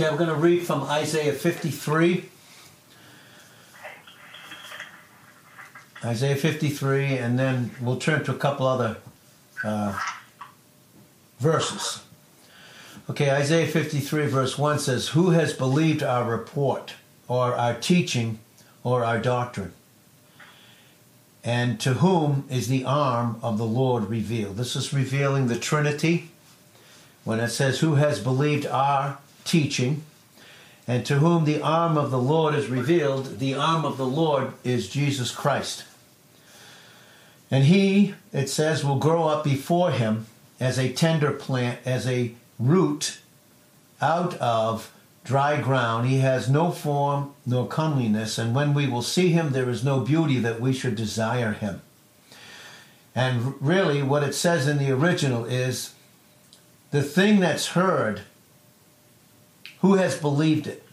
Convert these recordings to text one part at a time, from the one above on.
Okay, we're going to read from Isaiah 53. Isaiah 53, and then we'll turn to a couple other uh, verses. Okay, Isaiah 53, verse 1 says, Who has believed our report, or our teaching, or our doctrine? And to whom is the arm of the Lord revealed? This is revealing the Trinity when it says, Who has believed our teaching? And to whom the arm of the Lord is revealed, the arm of the Lord is Jesus Christ. And he, it says, will grow up before him as a tender plant, as a root out of dry ground. He has no form nor comeliness, and when we will see him, there is no beauty that we should desire him. And really, what it says in the original is the thing that's heard, who has believed it?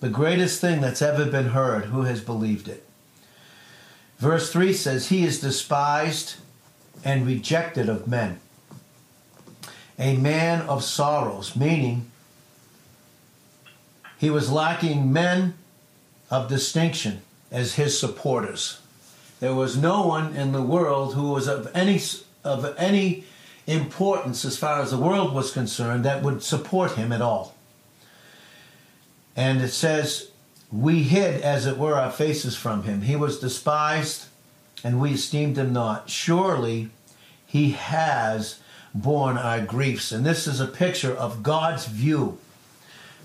The greatest thing that's ever been heard, who has believed it? Verse 3 says, He is despised and rejected of men, a man of sorrows, meaning he was lacking men of distinction as his supporters. There was no one in the world who was of any of any importance as far as the world was concerned that would support him at all. And it says, We hid, as it were, our faces from him. He was despised, and we esteemed him not. Surely he has borne our griefs. And this is a picture of God's view.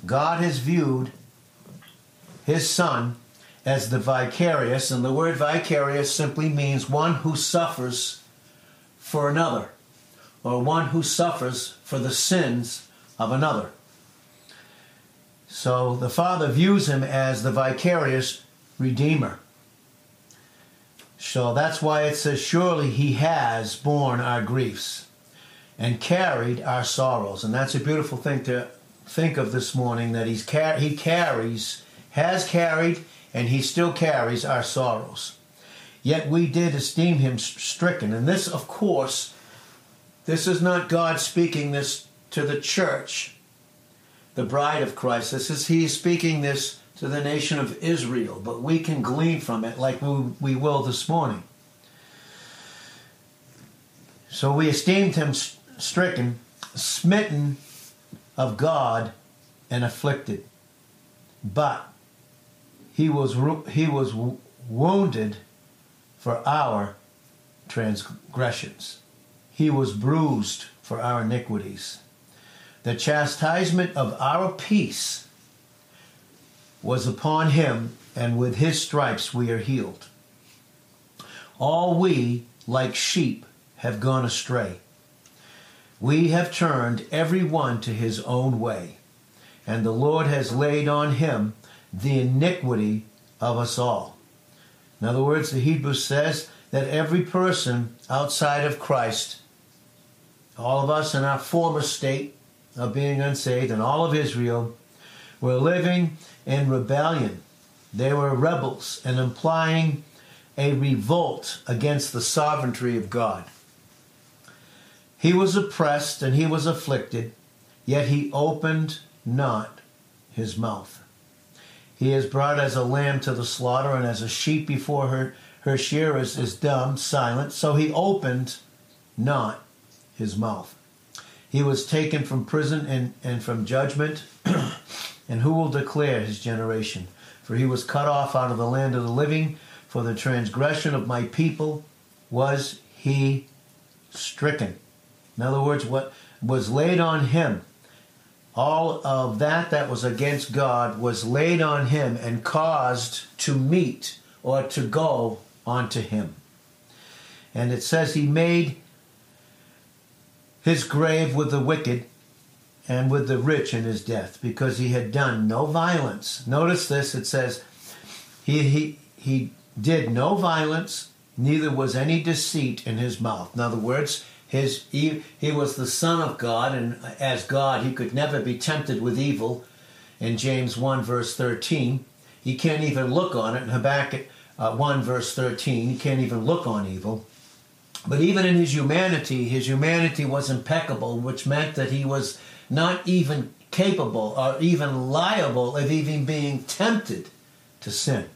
God has viewed his son as the vicarious, and the word vicarious simply means one who suffers for another or one who suffers for the sins of another. So the Father views him as the vicarious Redeemer. So that's why it says, Surely he has borne our griefs and carried our sorrows. And that's a beautiful thing to think of this morning that he's car- he carries, has carried, and he still carries our sorrows. Yet we did esteem him stricken. And this, of course, this is not God speaking this to the church, the bride of Christ. This is He speaking this to the nation of Israel, but we can glean from it like we, we will this morning. So we esteemed him stricken, smitten of God, and afflicted. But he was, he was wounded for our transgressions. He was bruised for our iniquities. The chastisement of our peace was upon him, and with his stripes we are healed. All we, like sheep, have gone astray. We have turned every one to his own way, and the Lord has laid on him the iniquity of us all. In other words, the Hebrew says that every person outside of Christ all of us in our former state of being unsaved, and all of Israel were living in rebellion. They were rebels and implying a revolt against the sovereignty of God. He was oppressed and he was afflicted, yet he opened not his mouth. He is brought as a lamb to the slaughter, and as a sheep before her, her shearers is dumb, silent, so he opened not his mouth. He was taken from prison and, and from judgment, and who will declare his generation? For he was cut off out of the land of the living. For the transgression of my people was he stricken. In other words, what was laid on him, all of that that was against God was laid on him and caused to meet or to go onto him. And it says he made his grave with the wicked and with the rich in his death, because he had done no violence. Notice this it says, he, he, he did no violence, neither was any deceit in his mouth. In other words, his, he, he was the Son of God, and as God, he could never be tempted with evil. In James 1, verse 13, he can't even look on it. In Habakkuk uh, 1, verse 13, he can't even look on evil. But even in his humanity, his humanity was impeccable, which meant that he was not even capable or even liable of even being tempted to sin.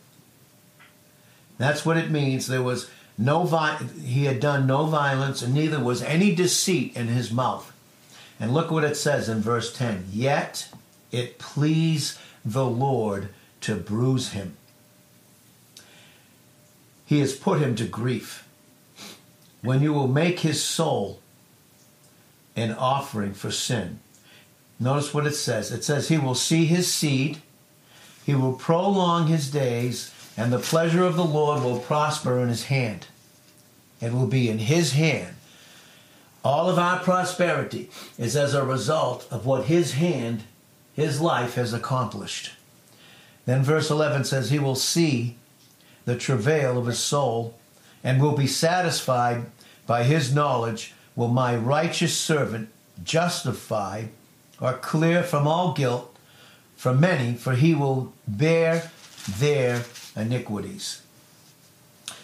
That's what it means. There was no vi- he had done no violence, and neither was any deceit in his mouth. And look what it says in verse 10 Yet it pleased the Lord to bruise him. He has put him to grief. When you will make his soul an offering for sin. Notice what it says. It says, He will see his seed, he will prolong his days, and the pleasure of the Lord will prosper in his hand. It will be in his hand. All of our prosperity is as a result of what his hand, his life has accomplished. Then verse 11 says, He will see the travail of his soul and will be satisfied by his knowledge. Will my righteous servant justify or clear from all guilt from many, for he will bear their iniquities.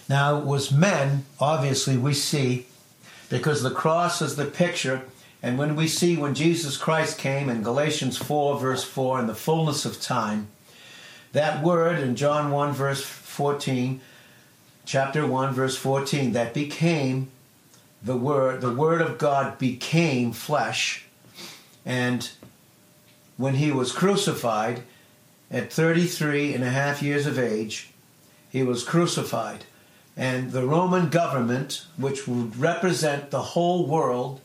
Now, it was men, obviously, we see, because the cross is the picture, and when we see when Jesus Christ came in Galatians 4, verse 4, in the fullness of time, that word in John 1, verse 14, chapter 1, verse 14, that became the word, the word of God became flesh, and when he was crucified at 33 and a half years of age, he was crucified. And the Roman government, which would represent the whole world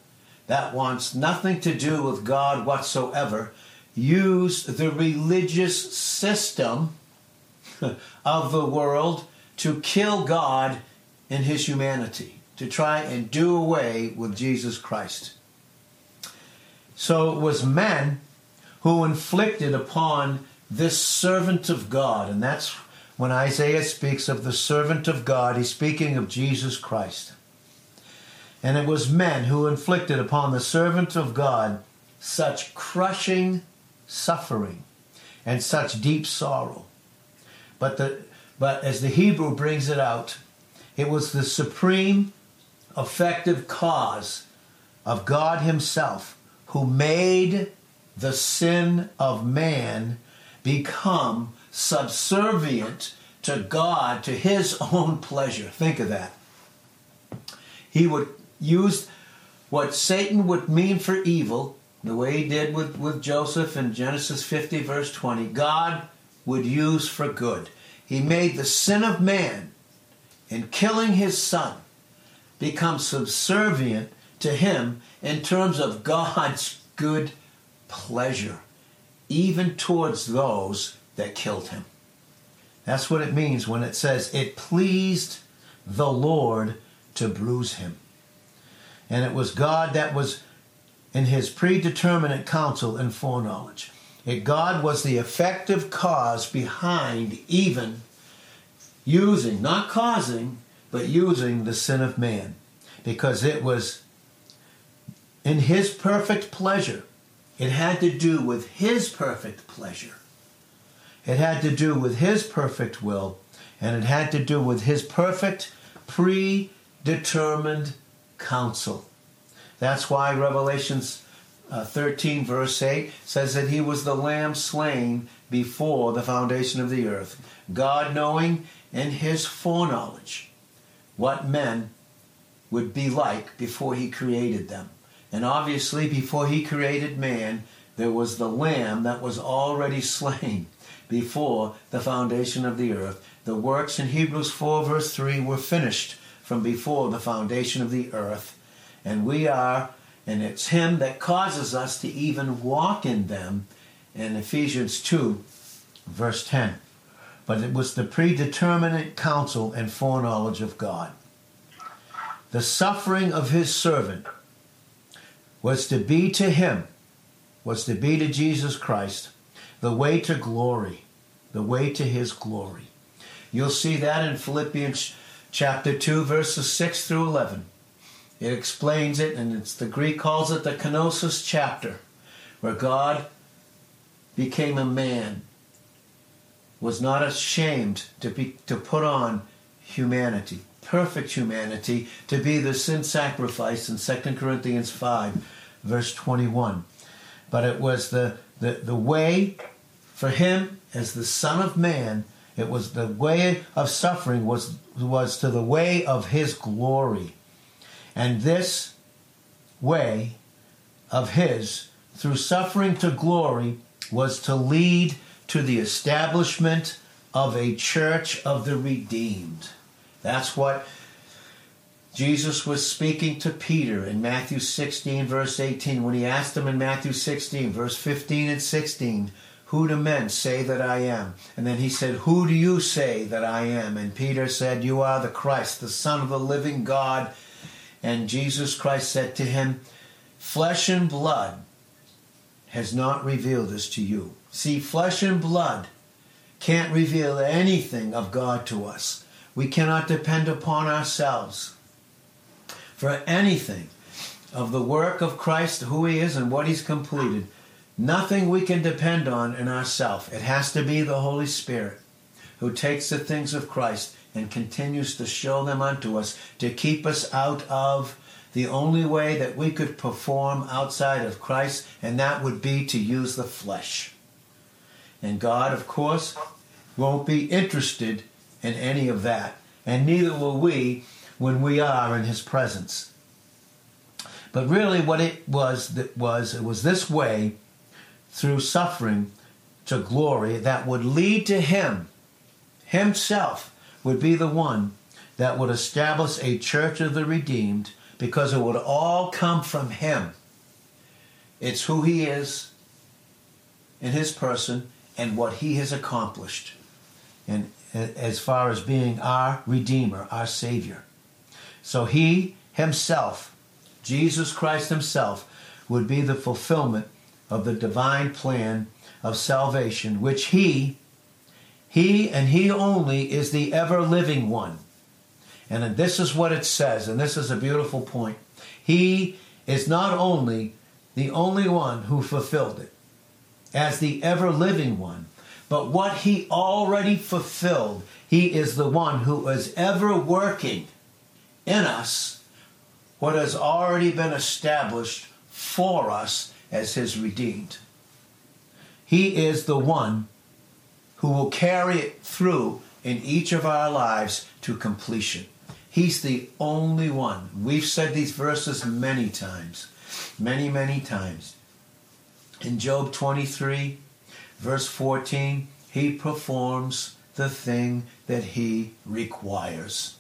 that wants nothing to do with God whatsoever, used the religious system of the world to kill God in his humanity, to try and do away with Jesus Christ. So it was men who inflicted upon this servant of God, and that's when Isaiah speaks of the servant of God, he's speaking of Jesus Christ. And it was men who inflicted upon the servant of God such crushing suffering and such deep sorrow. But, the, but as the Hebrew brings it out, it was the supreme effective cause of God Himself who made the sin of man become subservient to God, to his own pleasure. Think of that. He would use what Satan would mean for evil, the way he did with, with Joseph in Genesis 50, verse 20, God would use for good. He made the sin of man in killing his son become subservient to him in terms of God's good pleasure, even towards those that killed him. That's what it means when it says, It pleased the Lord to bruise him. And it was God that was in his predeterminate counsel and foreknowledge. It, God was the effective cause behind even using, not causing, but using the sin of man. Because it was in his perfect pleasure. It had to do with his perfect pleasure it had to do with His perfect will, and it had to do with His perfect, predetermined counsel. That's why Revelations uh, 13, verse 8 says that He was the Lamb slain before the foundation of the earth. God knowing in His foreknowledge what men would be like before He created them. And obviously, before He created man, there was the Lamb that was already slain before the foundation of the earth. The works in Hebrews 4, verse 3 were finished from before the foundation of the earth. And we are, and it's Him that causes us to even walk in them in Ephesians 2, verse 10. But it was the predeterminate counsel and foreknowledge of God. The suffering of His servant was to be to Him, was to be to Jesus Christ the way to glory, the way to his glory. You'll see that in Philippians chapter 2, verses 6 through 11. It explains it, and it's the Greek calls it the kenosis chapter, where God became a man, was not ashamed to be to put on humanity, perfect humanity, to be the sin sacrifice in 2 Corinthians 5, verse 21. but it was the, the, the way for him as the Son of Man. It was the way of suffering was was to the way of his glory. And this way of his through suffering to glory was to lead to the establishment of a church of the redeemed. That's what Jesus was speaking to Peter in Matthew 16, verse 18, when he asked him in Matthew 16, verse 15 and 16, Who do men say that I am? And then he said, Who do you say that I am? And Peter said, You are the Christ, the Son of the living God. And Jesus Christ said to him, Flesh and blood has not revealed this to you. See, flesh and blood can't reveal anything of God to us. We cannot depend upon ourselves for anything of the work of Christ, who He is, and what He's completed. Nothing we can depend on in ourselves. It has to be the Holy Spirit who takes the things of Christ and continues to show them unto us to keep us out of the only way that we could perform outside of Christ, and that would be to use the flesh. And God, of course, won't be interested in any of that, and neither will we when we are in his presence. But really what it was that was it was this way through suffering to glory that would lead to him himself would be the one that would establish a church of the redeemed because it would all come from him. It's who he is in his person and what he has accomplished. And as far as being our Redeemer, our Savior. So he himself, Jesus Christ himself, would be the fulfillment of the divine plan of salvation, which he, he and he only is the ever living one. And this is what it says, and this is a beautiful point. He is not only the only one who fulfilled it as the ever living one, but what he already fulfilled, he is the one who is ever working in us what has already been established for us as his redeemed. He is the one who will carry it through in each of our lives to completion. He's the only one. We've said these verses many times, many, many times. In Job 23, verse 14, he performs the thing that he requires.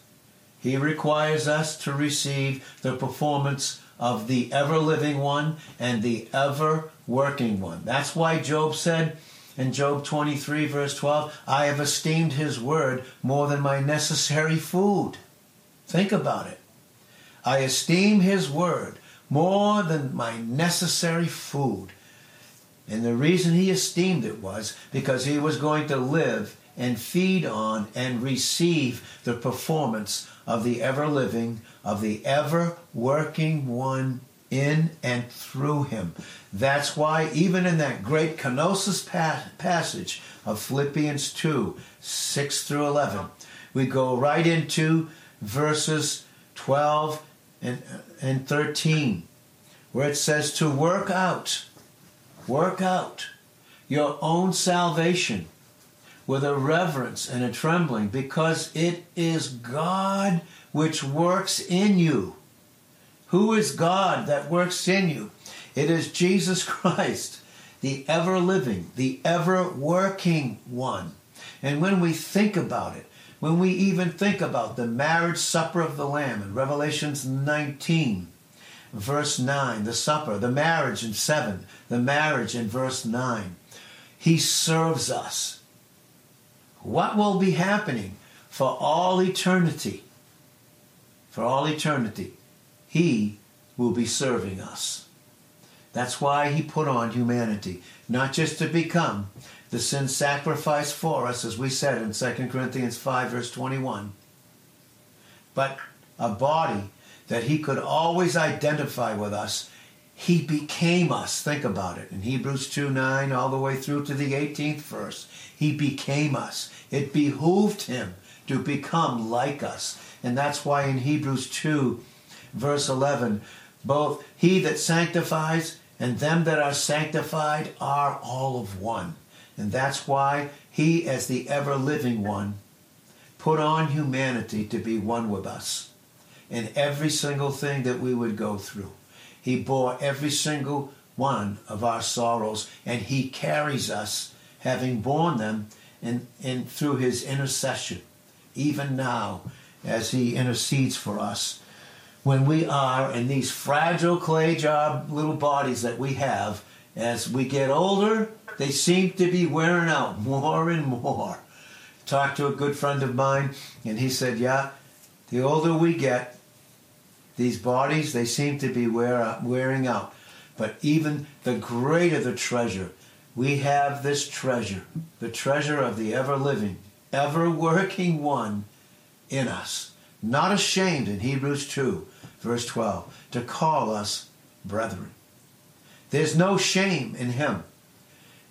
He requires us to receive the performance of the ever living one and the ever working one. That's why Job said in Job 23, verse 12, I have esteemed his word more than my necessary food. Think about it. I esteem his word more than my necessary food. And the reason he esteemed it was because he was going to live and feed on and receive the performance of the ever living, of the ever working one in and through him. That's why, even in that great kenosis passage of Philippians 2 6 through 11, we go right into verses 12 and, and 13, where it says to work out, work out your own salvation with a reverence and a trembling, because it is God which works in you. Who is God that works in you? It is Jesus Christ, the ever living, the ever working one. And when we think about it, when we even think about the marriage supper of the Lamb in Revelations 19, verse 9, the supper, the marriage in 7, the marriage in verse 9, he serves us what will be happening for all eternity. For all eternity, He will be serving us. That's why He put on humanity, not just to become the sin sacrifice for us, as we said in 2 Corinthians 5, verse 21, but a body that He could always identify with us he became us. Think about it. In Hebrews 2 9, all the way through to the 18th verse, He became us. It behooved Him to become like us. And that's why in Hebrews 2, verse 11, both He that sanctifies and them that are sanctified are all of one. And that's why he, as the ever living one, put on humanity to be one with us in every single thing that we would go through. He bore every single one of our sorrows, and he carries us, having borne them, in, in through his intercession, even now, as he intercedes for us. When we are in these fragile clay job little bodies that we have, as we get older, they seem to be wearing out more and more. Talked to a good friend of mine, and he said, Yeah, the older we get, these bodies, they seem to be wear, wearing out. But even the greater the treasure, we have this treasure, the treasure of the ever living, ever working one in us. Not ashamed in Hebrews 2, verse 12, to call us brethren. There's no shame in him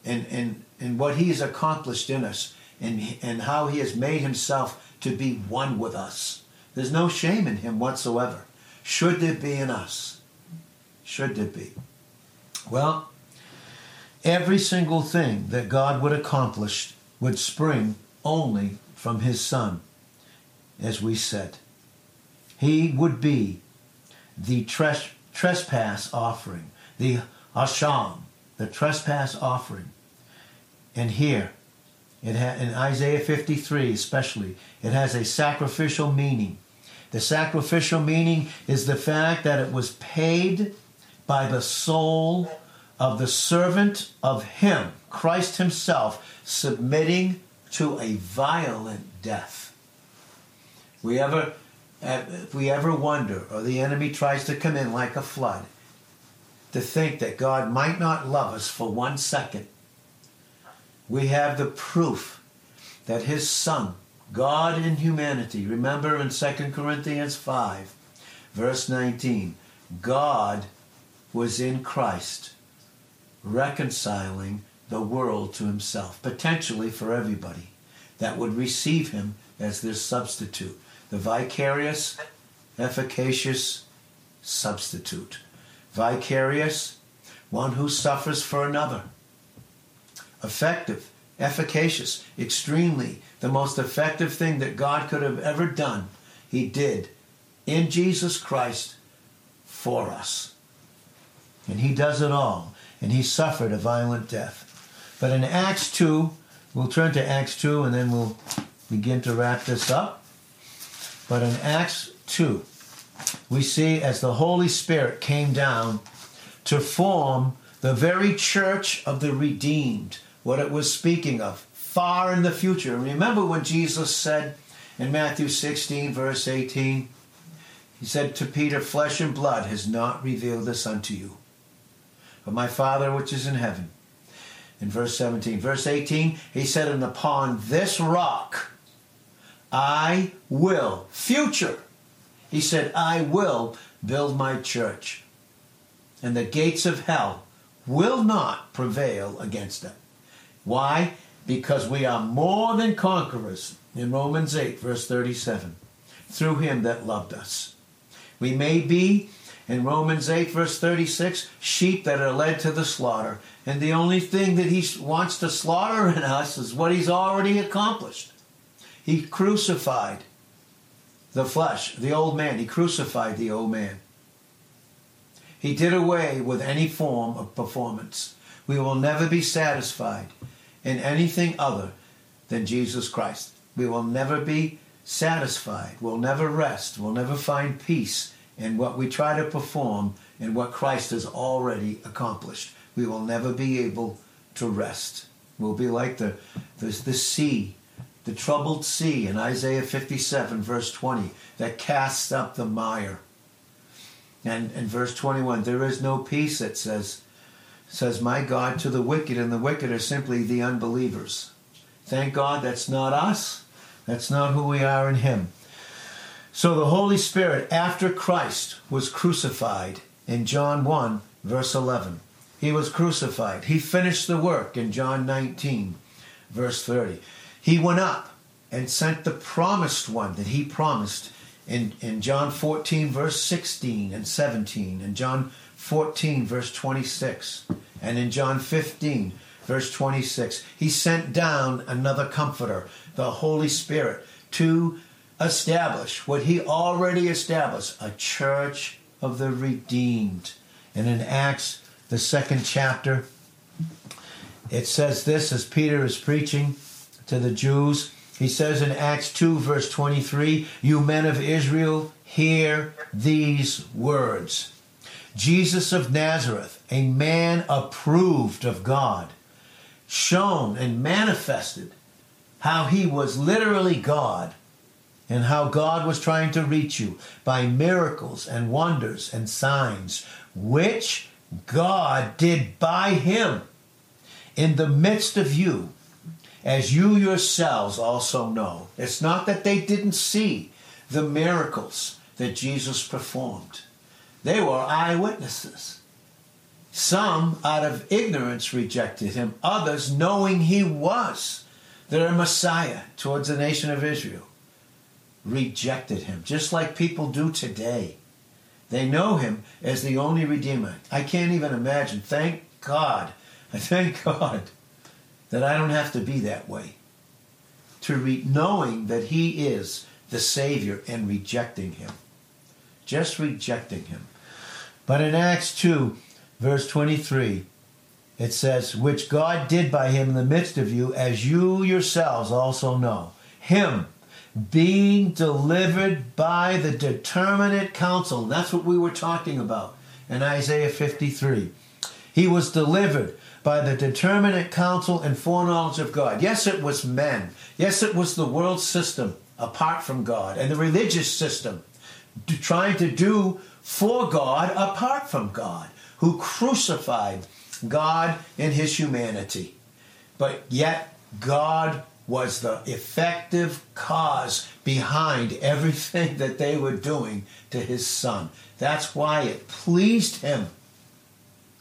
and, and, and what he has accomplished in us and, and how he has made himself to be one with us. There's no shame in him whatsoever. Should there be in us? Should there be? Well, every single thing that God would accomplish would spring only from his Son, as we said. He would be the tres- trespass offering, the asham, the trespass offering. And here, it ha- in Isaiah 53 especially, it has a sacrificial meaning. The sacrificial meaning is the fact that it was paid by the soul of the servant of Him, Christ Himself, submitting to a violent death. We ever, if we ever wonder, or the enemy tries to come in like a flood, to think that God might not love us for one second, we have the proof that His Son, God in humanity, remember in 2 Corinthians 5, verse 19, God was in Christ reconciling the world to himself, potentially for everybody that would receive him as their substitute. The vicarious, efficacious substitute. Vicarious, one who suffers for another. Effective, efficacious, extremely the most effective thing that God could have ever done, he did in Jesus Christ for us. And he does it all and he suffered a violent death. But in Acts 2, we'll turn to Acts 2 and then we'll begin to wrap this up. But in Acts 2, we see as the Holy Spirit came down to form the very church of the redeemed, what it was speaking of, far in the future. Remember when Jesus said in Matthew 16, verse 18, he said to Peter, Flesh and blood has not revealed this unto you, but my Father which is in heaven. In verse 17. Verse 18, he said, And upon this rock I will, future, he said, I will build my church, and the gates of hell will not prevail against it. Why? Because we are more than conquerors in Romans 8, verse 37, through him that loved us. We may be in Romans 8, verse 36, sheep that are led to the slaughter. And the only thing that he wants to slaughter in us is what he's already accomplished. He crucified the flesh, the old man. He crucified the old man. He did away with any form of performance. We will never be satisfied in anything other than Jesus Christ. We will never be satisfied. We'll never rest. We'll never find peace in what we try to perform and what Christ has already accomplished. We will never be able to rest. We'll be like the, the, the sea, the troubled sea in Isaiah 57, verse 20, that casts up the mire. And in verse 21, there is no peace, it says, says, My God, to the wicked, and the wicked are simply the unbelievers. Thank God that's not us. That's not who we are in Him. So the Holy Spirit, after Christ was crucified in John 1, verse 11, he was crucified. He finished the work in John 19, verse 30. He went up and sent the promised one that he promised in, in John 14, verse 16 and 17, and John 14, verse 26, and in John 15, verse 26, he sent down another comforter, the Holy Spirit, to establish what he already established a church of the redeemed. And in Acts, the second chapter, it says this as Peter is preaching to the Jews. He says in Acts 2, verse 23, You men of Israel, hear these words Jesus of Nazareth, a man approved of God, shown and manifested how he was literally God and how God was trying to reach you by miracles and wonders and signs, which God did by him in the midst of you, as you yourselves also know. It's not that they didn't see the miracles that Jesus performed, they were eyewitnesses. Some, out of ignorance, rejected him, others, knowing he was their Messiah towards the nation of Israel, rejected him, just like people do today. They know him as the only Redeemer. I can't even imagine. Thank God. I thank God that I don't have to be that way. To re- knowing that he is the Savior and rejecting him. Just rejecting him. But in Acts 2, verse 23, it says, Which God did by him in the midst of you, as you yourselves also know. Him being delivered by the determinate counsel. That's what we were talking about in Isaiah 53. He was delivered by the determinate counsel and foreknowledge of God. Yes, it was men. Yes, it was the world system apart from God and the religious system trying to do for God apart from God, who crucified God in his humanity. But yet, God was the effective cause behind everything that they were doing to his son. That's why it pleased him.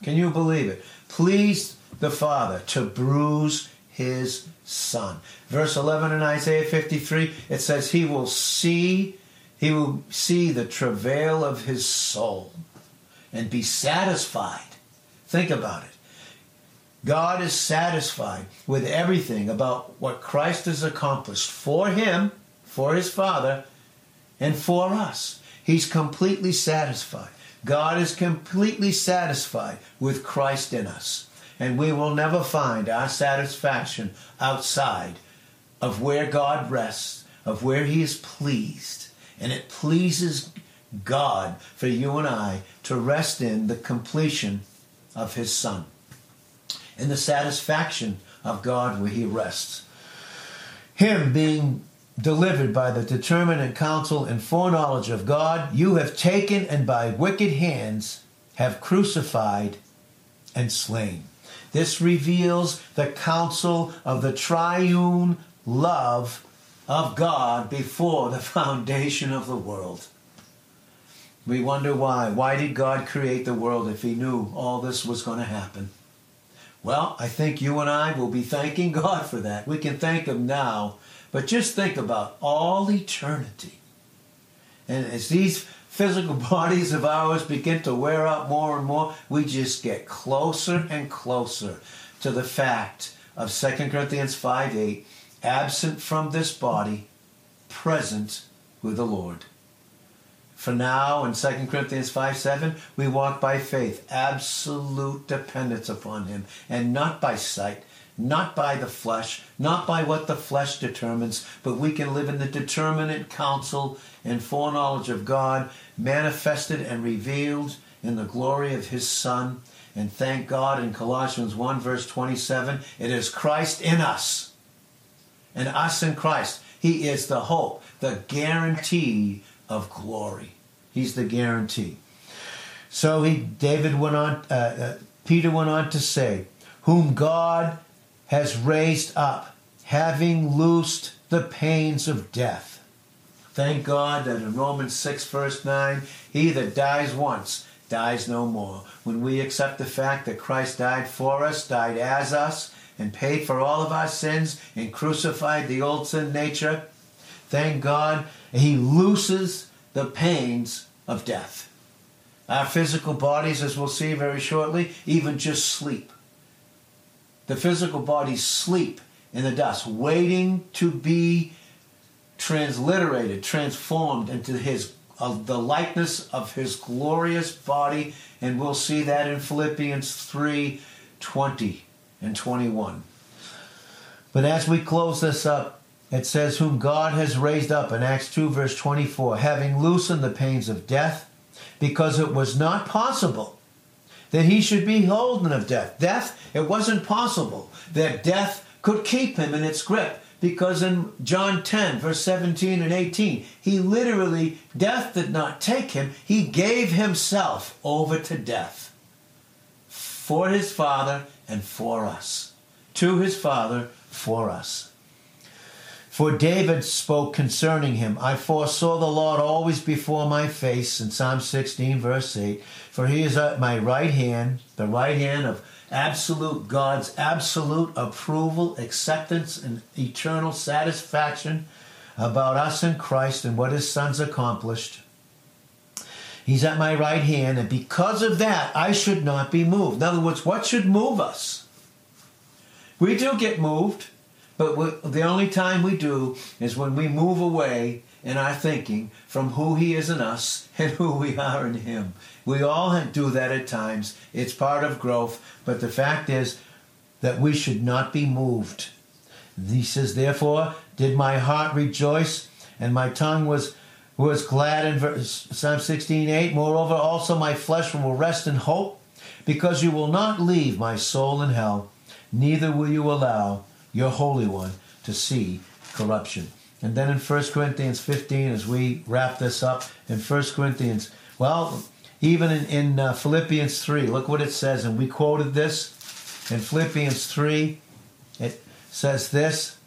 Can you believe it? Pleased the Father to bruise his son. Verse 11 in Isaiah 53, it says, He will see, he will see the travail of his soul and be satisfied. Think about it. God is satisfied with everything about what Christ has accomplished for him, for his Father, and for us. He's completely satisfied. God is completely satisfied with Christ in us. And we will never find our satisfaction outside of where God rests, of where He is pleased. And it pleases God for you and I to rest in the completion of His Son in the satisfaction of God where he rests. Him being delivered by the determinate counsel and foreknowledge of God, you have taken and by wicked hands have crucified and slain. This reveals the counsel of the triune love of God before the foundation of the world. We wonder why. Why did God create the world if he knew all this was going to happen? Well, I think you and I will be thanking God for that. We can thank Him now, but just think about all eternity. And as these physical bodies of ours begin to wear out more and more, we just get closer and closer to the fact of 2 Corinthians 5 8, absent from this body, present with the Lord. For now, in 2 Corinthians 5 7, we walk by faith, absolute dependence upon Him, and not by sight, not by the flesh, not by what the flesh determines, but we can live in the determinate counsel and foreknowledge of God, manifested and revealed in the glory of His Son. And thank God in Colossians 1, verse 27, it is Christ in us, and us in Christ. He is the hope, the guarantee of glory. He's the guarantee. So he, David went on, uh, uh, Peter went on to say, whom God has raised up, having loosed the pains of death. Thank God that in Romans 6, verse 9, he that dies once dies no more. When we accept the fact that Christ died for us, died as us, and paid for all of our sins, and crucified the old sin nature, thank God he looses the pains of death. Our physical bodies, as we'll see very shortly, even just sleep. The physical bodies sleep in the dust, waiting to be transliterated, transformed into his of the likeness of his glorious body, and we'll see that in Philippians 3 20 and 21. But as we close this up, it says, Whom God has raised up in Acts 2, verse 24, having loosened the pains of death, because it was not possible that he should be holden of death. Death, it wasn't possible that death could keep him in its grip because in John 10, verse 17 and 18, he literally, death did not take him, he gave himself over to death for his Father and for us. To his Father, for us. For David spoke concerning him, I foresaw the Lord always before my face, in Psalm 16, verse 8. For he is at my right hand, the right hand of absolute God's absolute approval, acceptance, and eternal satisfaction about us in Christ and what his son's accomplished. He's at my right hand, and because of that, I should not be moved. In other words, what should move us? We do get moved, but the only time we do is when we move away in our thinking from who He is in us and who we are in Him. We all do that at times. It's part of growth, but the fact is that we should not be moved. He says, Therefore, did my heart rejoice, and my tongue was was glad in verse, Psalm 16, 8. Moreover, also my flesh will rest in hope, because you will not leave my soul in hell, neither will you allow your Holy One to see corruption. And then in 1 Corinthians 15, as we wrap this up, in 1 Corinthians, well, even in, in uh, Philippians 3, look what it says, and we quoted this. In Philippians 3. It says this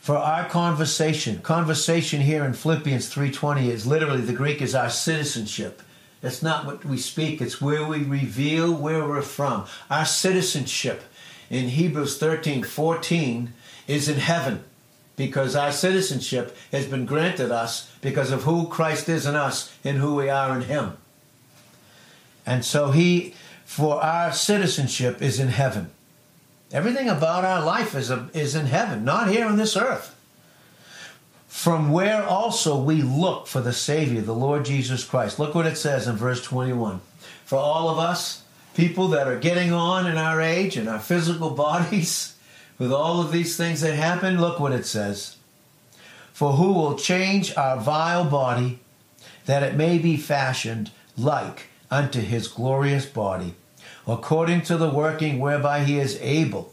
for our conversation conversation here in philippians 3.20 is literally the greek is our citizenship. It's not what we speak it's where we reveal where we're from. Our citizenship in hebrews 13.14 is in heaven because our citizenship has been granted us because of who Christ is in us and who we are in Him. And so He, for our citizenship, is in heaven. Everything about our life is, a, is in heaven, not here on this earth. From where also we look for the Savior, the Lord Jesus Christ. Look what it says in verse 21. For all of us, people that are getting on in our age and our physical bodies, with all of these things that happen, look what it says. For who will change our vile body that it may be fashioned like unto his glorious body, according to the working whereby he is able.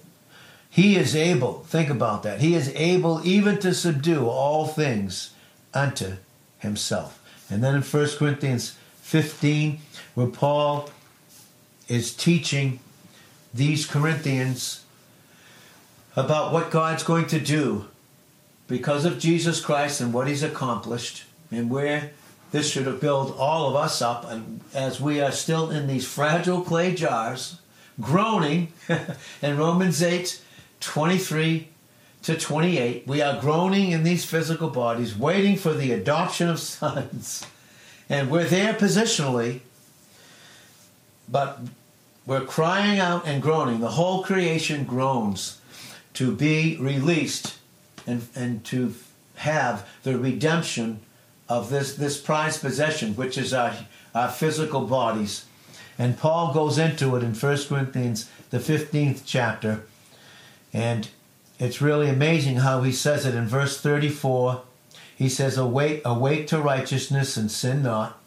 He is able, think about that. He is able even to subdue all things unto himself. And then in 1 Corinthians 15, where Paul is teaching these Corinthians about what God's going to do because of Jesus Christ and what he's accomplished and where this should build all of us up. And as we are still in these fragile clay jars groaning in Romans 8 23 to 28 we are groaning in these physical bodies waiting for the adoption of sons. And we're there positionally but we're crying out and groaning. The whole creation groans to be released and, and to have the redemption of this, this prized possession, which is our, our physical bodies. And Paul goes into it in 1 Corinthians, the 15th chapter. And it's really amazing how he says it in verse 34. He says, Awake, awake to righteousness and sin not,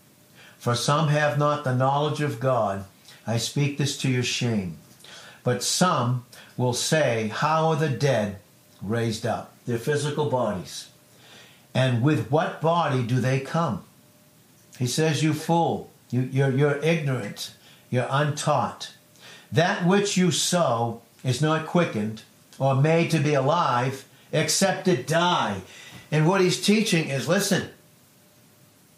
for some have not the knowledge of God. I speak this to your shame. But some will say, How are the dead raised up? Their physical bodies. And with what body do they come? He says, You fool, you, you're, you're ignorant, you're untaught. That which you sow is not quickened or made to be alive, except it die. And what he's teaching is listen,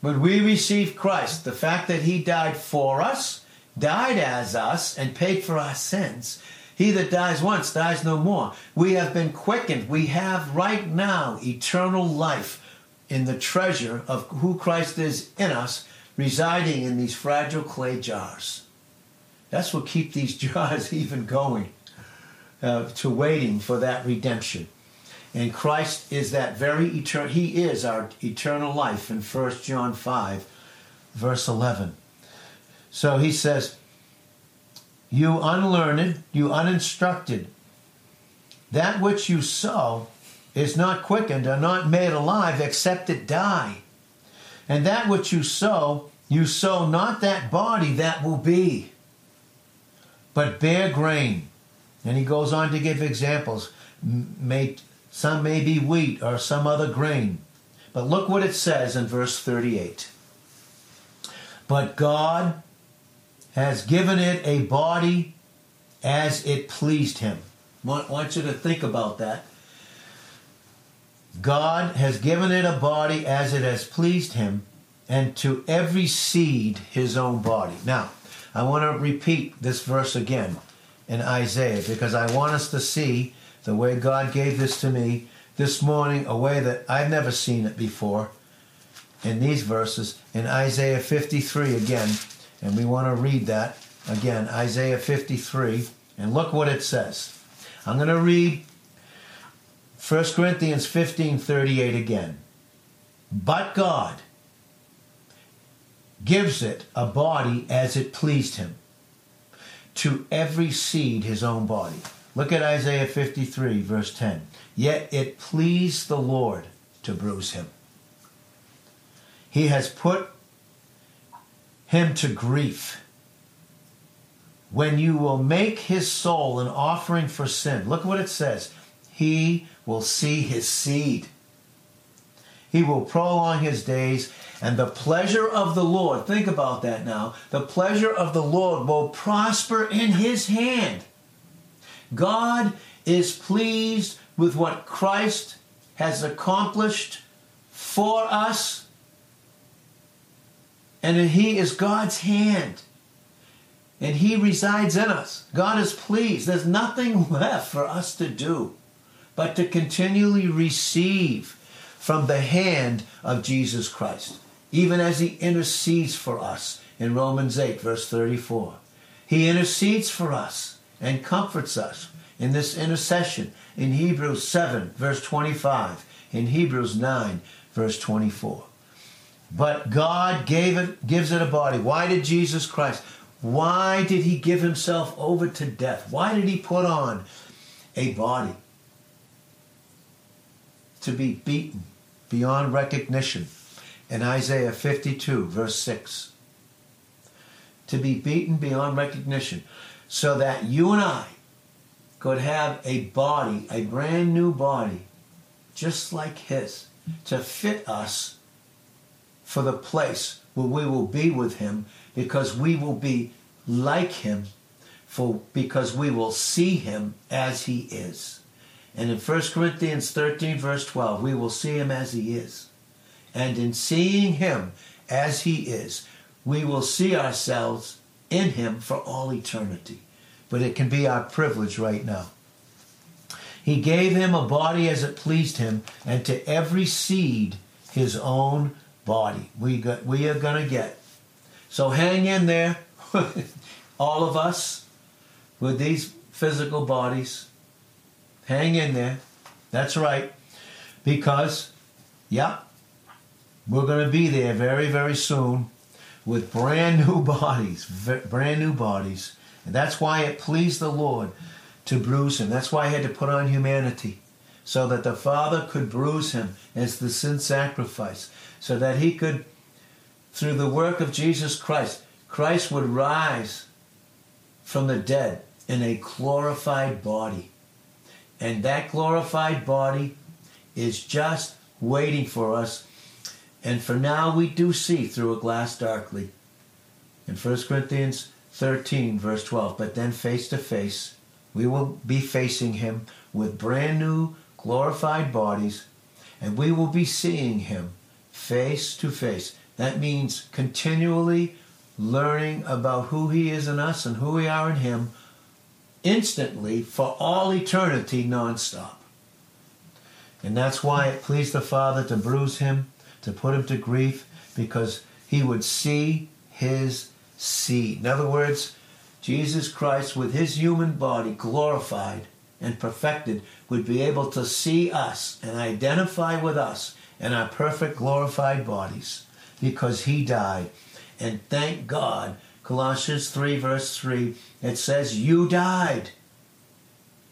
when we receive Christ, the fact that he died for us, died as us, and paid for our sins, he that dies once dies no more. We have been quickened. We have right now eternal life in the treasure of who Christ is in us residing in these fragile clay jars. That's what keep these jars even going, uh, to waiting for that redemption. And Christ is that very eternal, He is our eternal life in 1 John 5, verse 11. So he says, You unlearned, you uninstructed, that which you sow is not quickened or not made alive except it die. And that which you sow, you sow not that body that will be, but bare grain. And he goes on to give examples. May, some may be wheat or some other grain. But look what it says in verse 38. But God has given it a body as it pleased him. I want you to think about that. God has given it a body as it has pleased him, and to every seed his own body. Now, I want to repeat this verse again in Isaiah because I want us to see the way God gave this to me this morning, a way that I've never seen it before in these verses. In Isaiah 53 again, and we want to read that again, Isaiah 53, and look what it says. I'm going to read 1 Corinthians 15 38 again. But God gives it a body as it pleased him, to every seed his own body. Look at Isaiah 53, verse 10. Yet it pleased the Lord to bruise him. He has put him to grief. When you will make his soul an offering for sin, look what it says. He will see his seed. He will prolong his days, and the pleasure of the Lord, think about that now, the pleasure of the Lord will prosper in his hand. God is pleased with what Christ has accomplished for us and He is God's hand. And He resides in us. God is pleased. There's nothing left for us to do but to continually receive from the hand of Jesus Christ, even as He intercedes for us in Romans 8, verse 34. He intercedes for us and comforts us in this intercession in Hebrews 7, verse 25, in Hebrews 9, verse 24. But God gave it, gives it a body. Why did Jesus Christ? Why did he give himself over to death? Why did he put on a body? To be beaten beyond recognition. In Isaiah 52, verse 6. To be beaten beyond recognition. So that you and I could have a body, a brand new body, just like his, to fit us for the place where we will be with him because we will be like him for because we will see him as he is. And in 1 Corinthians 13 verse 12, we will see him as he is. And in seeing him as he is, we will see ourselves in him for all eternity. But it can be our privilege right now. He gave him a body as it pleased him, and to every seed his own body we got we are to get. So hang in there, all of us with these physical bodies. Hang in there. That's right. Because, yeah, we're to be there very, very soon with brand new bodies, brand new bodies. And that's why it pleased the Lord to bruise him. That's why he had to put on humanity so that the Father could bruise him as the sin sacrifice so that he could, through the work of Jesus Christ, Christ would rise from the dead in a glorified body. And that glorified body is just waiting for us. And for now, we do see through a glass darkly. In 1 Corinthians 13, verse 12, but then face to face, we will be facing him with brand new glorified bodies, and we will be seeing him face to face. That means continually learning about who He is in us and who we are in Him instantly for all eternity nonstop. And that's why it pleased the Father to bruise him, to put him to grief, because he would see his seed. In other words, Jesus Christ, with his human body glorified and perfected, would be able to see us and identify with us in our perfect glorified bodies because he died. And thank God, Colossians 3, verse 3, it says, You died.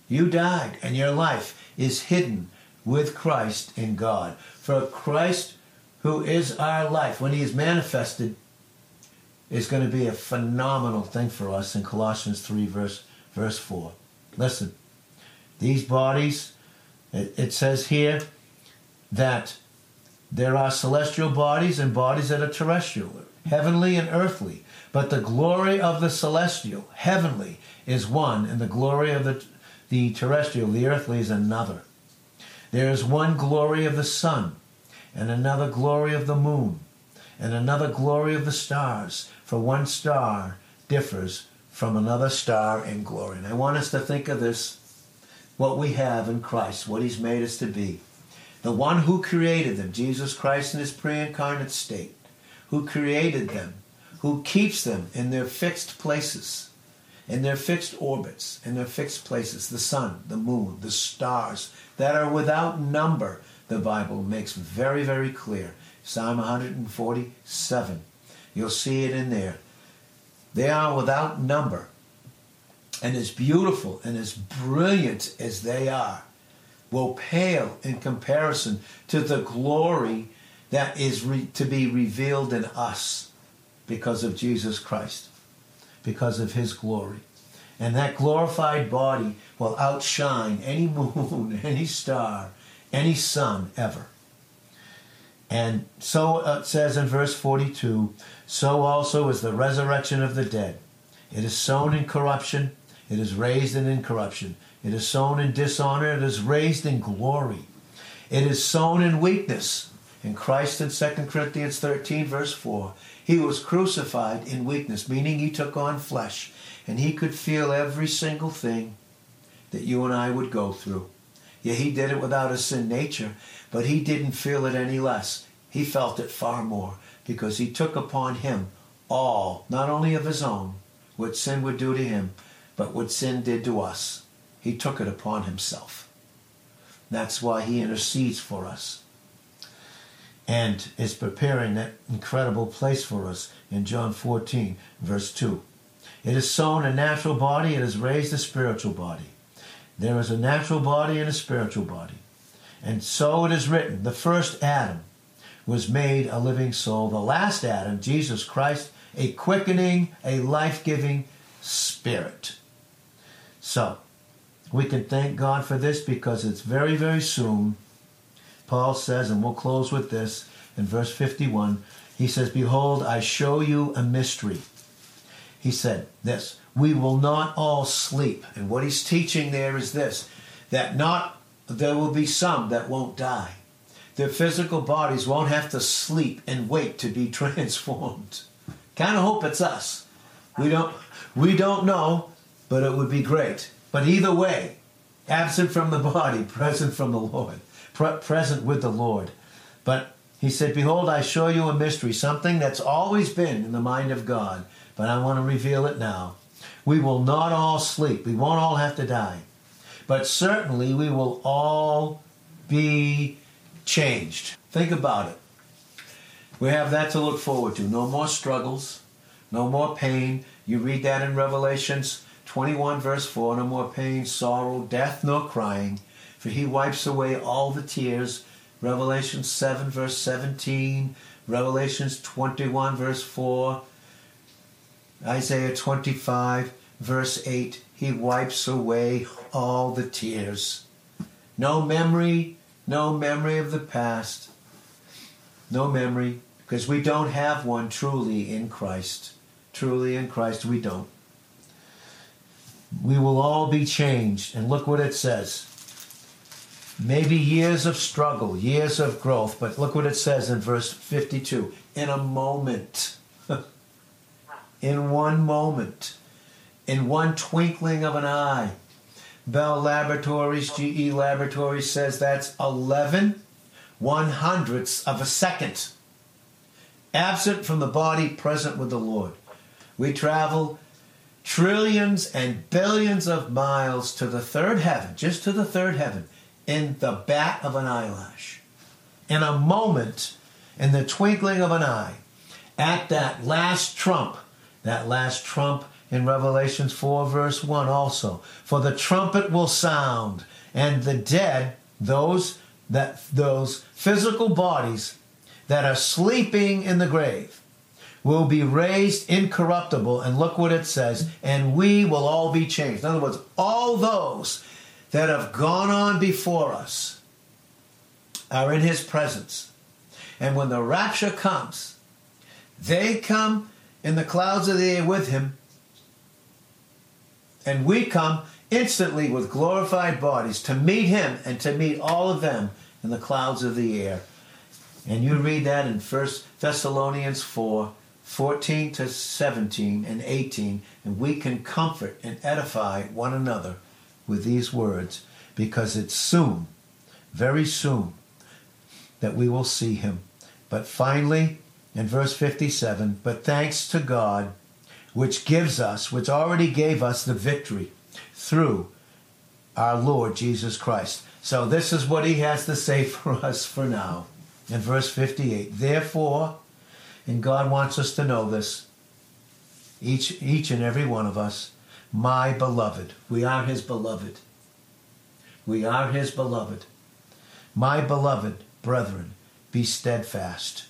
You died, and your life is hidden with Christ in God. For Christ, who is our life, when he is manifested, is going to be a phenomenal thing for us in Colossians 3, verse, verse 4. Listen, these bodies, it, it says here that there are celestial bodies and bodies that are terrestrial, heavenly and earthly. But the glory of the celestial, heavenly, is one, and the glory of the, the terrestrial, the earthly, is another. There is one glory of the sun, and another glory of the moon, and another glory of the stars, for one star differs from another star in glory. And I want us to think of this what we have in Christ, what He's made us to be. The one who created them, Jesus Christ in His pre incarnate state, who created them, who keeps them in their fixed places, in their fixed orbits, in their fixed places the sun, the moon, the stars that are without number, the Bible makes very, very clear. Psalm 147 You'll see it in there. They are without number. And as beautiful and as brilliant as they are, will pale in comparison to the glory that is re- to be revealed in us because of Jesus Christ, because of his glory. And that glorified body will outshine any moon, any star, any sun ever. And so uh, it says in verse 42 so also is the resurrection of the dead. It is sown in corruption, it is raised in incorruption. It is sown in dishonor, it is raised in glory. It is sown in weakness. In Christ in 2 Corinthians 13, verse 4, he was crucified in weakness, meaning he took on flesh, and he could feel every single thing that you and I would go through. Yeah, he did it without a sin nature, but he didn't feel it any less. He felt it far more because he took upon him all, not only of his own, what sin would do to him, but what sin did to us. He took it upon himself. That's why he intercedes for us and is preparing that incredible place for us in John 14, verse 2. It is sown a natural body, it is raised a spiritual body. There is a natural body and a spiritual body. And so it is written the first Adam was made a living soul, the last Adam, Jesus Christ, a quickening, a life giving spirit. So, we can thank God for this because it's very, very soon. Paul says, and we'll close with this in verse 51. He says, Behold, I show you a mystery. He said this, we will not all sleep. And what he's teaching there is this that not there will be some that won't die. Their physical bodies won't have to sleep and wait to be transformed. Kind of hope it's us. We don't we don't know, but it would be great. But either way, absent from the body, present from the Lord, pre- present with the Lord. But he said, Behold, I show you a mystery, something that's always been in the mind of God, but I want to reveal it now. We will not all sleep. We won't all have to die. But certainly we will all be changed. Think about it. We have that to look forward to. No more struggles, no more pain. You read that in Revelations 21, verse 4 no more pain, sorrow, death, nor crying, for he wipes away all the tears. Revelation 7, verse 17, Revelations 21, verse 4, Isaiah 25, verse 8, he wipes away all the tears. No memory, no memory of the past, no memory, because we don't have one truly in Christ. Truly in Christ, we don't we will all be changed. And look what it says. Maybe years of struggle, years of growth, but look what it says in verse 52 in a moment, in one moment, in one twinkling of an eye. Bell Laboratories, GE Laboratories says that's 11 one hundredths of a second. absent from the body, present with the Lord. We travel trillions and billions of miles to the third heaven, just to the third heaven, in the bat of an eyelash. In a moment, in the twinkling of an eye, at that last trump, that last trump in Revelations 4, verse 1 also. For the trumpet will sound, and the dead, those that those physical bodies that are sleeping in the grave, will be raised incorruptible. And look what it says, and we will all be changed. In other words, all those that have gone on before us are in his presence. And when the rapture comes, they come in the clouds of the air with him, and we come instantly with glorified bodies to meet him and to meet all of them in the clouds of the air. And you read that in 1 Thessalonians 4 14 to 17 and 18, and we can comfort and edify one another with these words because it's soon, very soon, that we will see him. But finally, in verse 57, but thanks to God, which gives us, which already gave us the victory through our Lord Jesus Christ. So this is what he has to say for us for now. In verse 58, therefore, and God wants us to know this, each, each and every one of us, my beloved. We are his beloved. We are his beloved. My beloved brethren, be steadfast,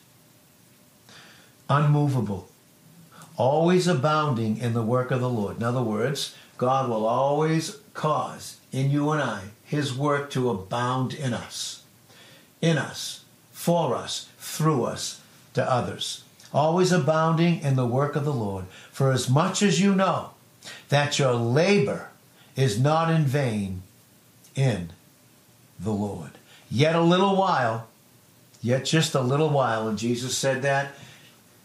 unmovable, always abounding in the work of the Lord. In other words, God will always cause in you and I his work to abound in us, in us, for us, through us, to others. Always abounding in the work of the Lord. For as much as you know that your labor is not in vain in the Lord. Yet a little while, yet just a little while, and Jesus said that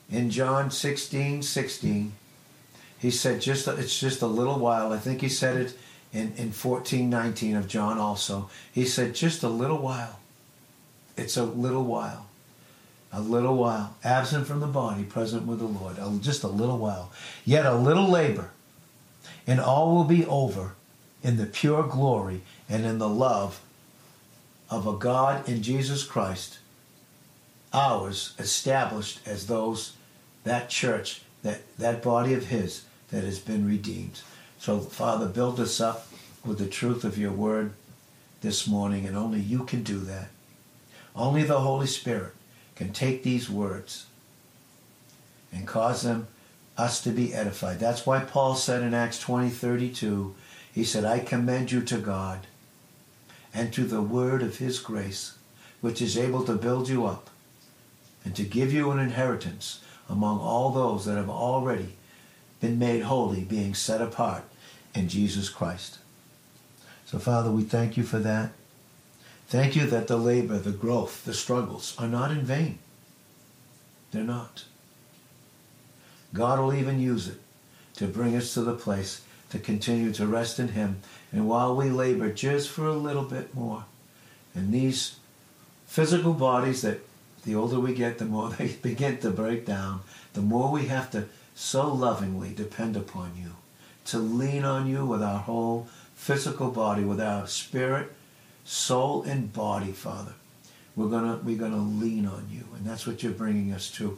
in John 16 16. He said, just it's just a little while. I think he said it in, in 14 19 of John also. He said, just a little while. It's a little while. A little while. Absent from the body, present with the Lord. Just a little while. Yet a little labor, and all will be over in the pure glory and in the love of a God in Jesus Christ, ours established as those, that church, that, that body of His that has been redeemed. So, Father, build us up with the truth of your word this morning, and only you can do that. Only the Holy Spirit can take these words and cause them us to be edified. That's why Paul said in Acts 20, 32, he said, I commend you to God and to the word of his grace, which is able to build you up and to give you an inheritance among all those that have already been made holy, being set apart in Jesus Christ. So, Father, we thank you for that. Thank you that the labor, the growth, the struggles are not in vain. They're not. God will even use it to bring us to the place to continue to rest in Him. And while we labor just for a little bit more, and these physical bodies that the older we get, the more they begin to break down, the more we have to so lovingly depend upon you, to lean on you with our whole physical body, with our spirit, soul, and body, Father. We're gonna we're gonna lean on you, and that's what you're bringing us to.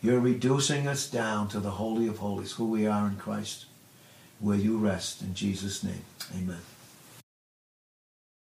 You're reducing us down to the holy of holies, who we are in Christ where you rest. In Jesus' name, amen.